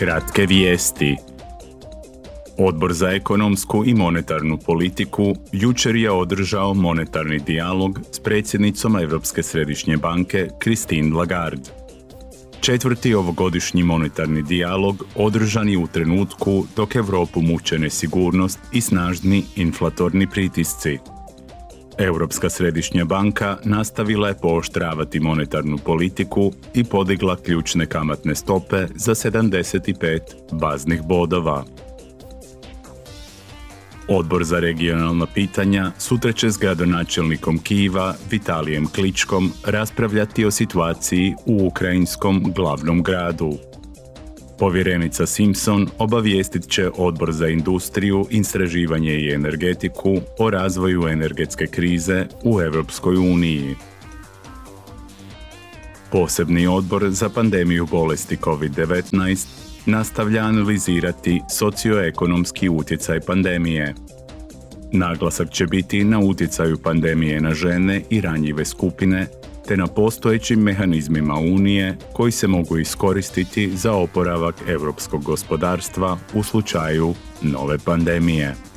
Kratke vijesti. Odbor za ekonomsku i monetarnu politiku jučer je održao monetarni dijalog s predsjednicom Europske središnje banke Christine Lagarde. Četvrti ovogodišnji monetarni dijalog održan je u trenutku dok Europu muče nesigurnost i snažni inflatorni pritisci. Europska središnja banka nastavila je pooštravati monetarnu politiku i podigla ključne kamatne stope za 75 baznih bodova. Odbor za regionalna pitanja sutra će s gradonačelnikom Kijeva Vitalijem Kličkom raspravljati o situaciji u ukrajinskom glavnom gradu. Povjerenica Simpson obavijestit će Odbor za industriju, istraživanje i energetiku o razvoju energetske krize u Europskoj uniji. Posebni odbor za pandemiju bolesti COVID-19 nastavlja analizirati socioekonomski utjecaj pandemije. Naglasak će biti na utjecaju pandemije na žene i ranjive skupine te na postojećim mehanizmima Unije koji se mogu iskoristiti za oporavak europskog gospodarstva u slučaju nove pandemije.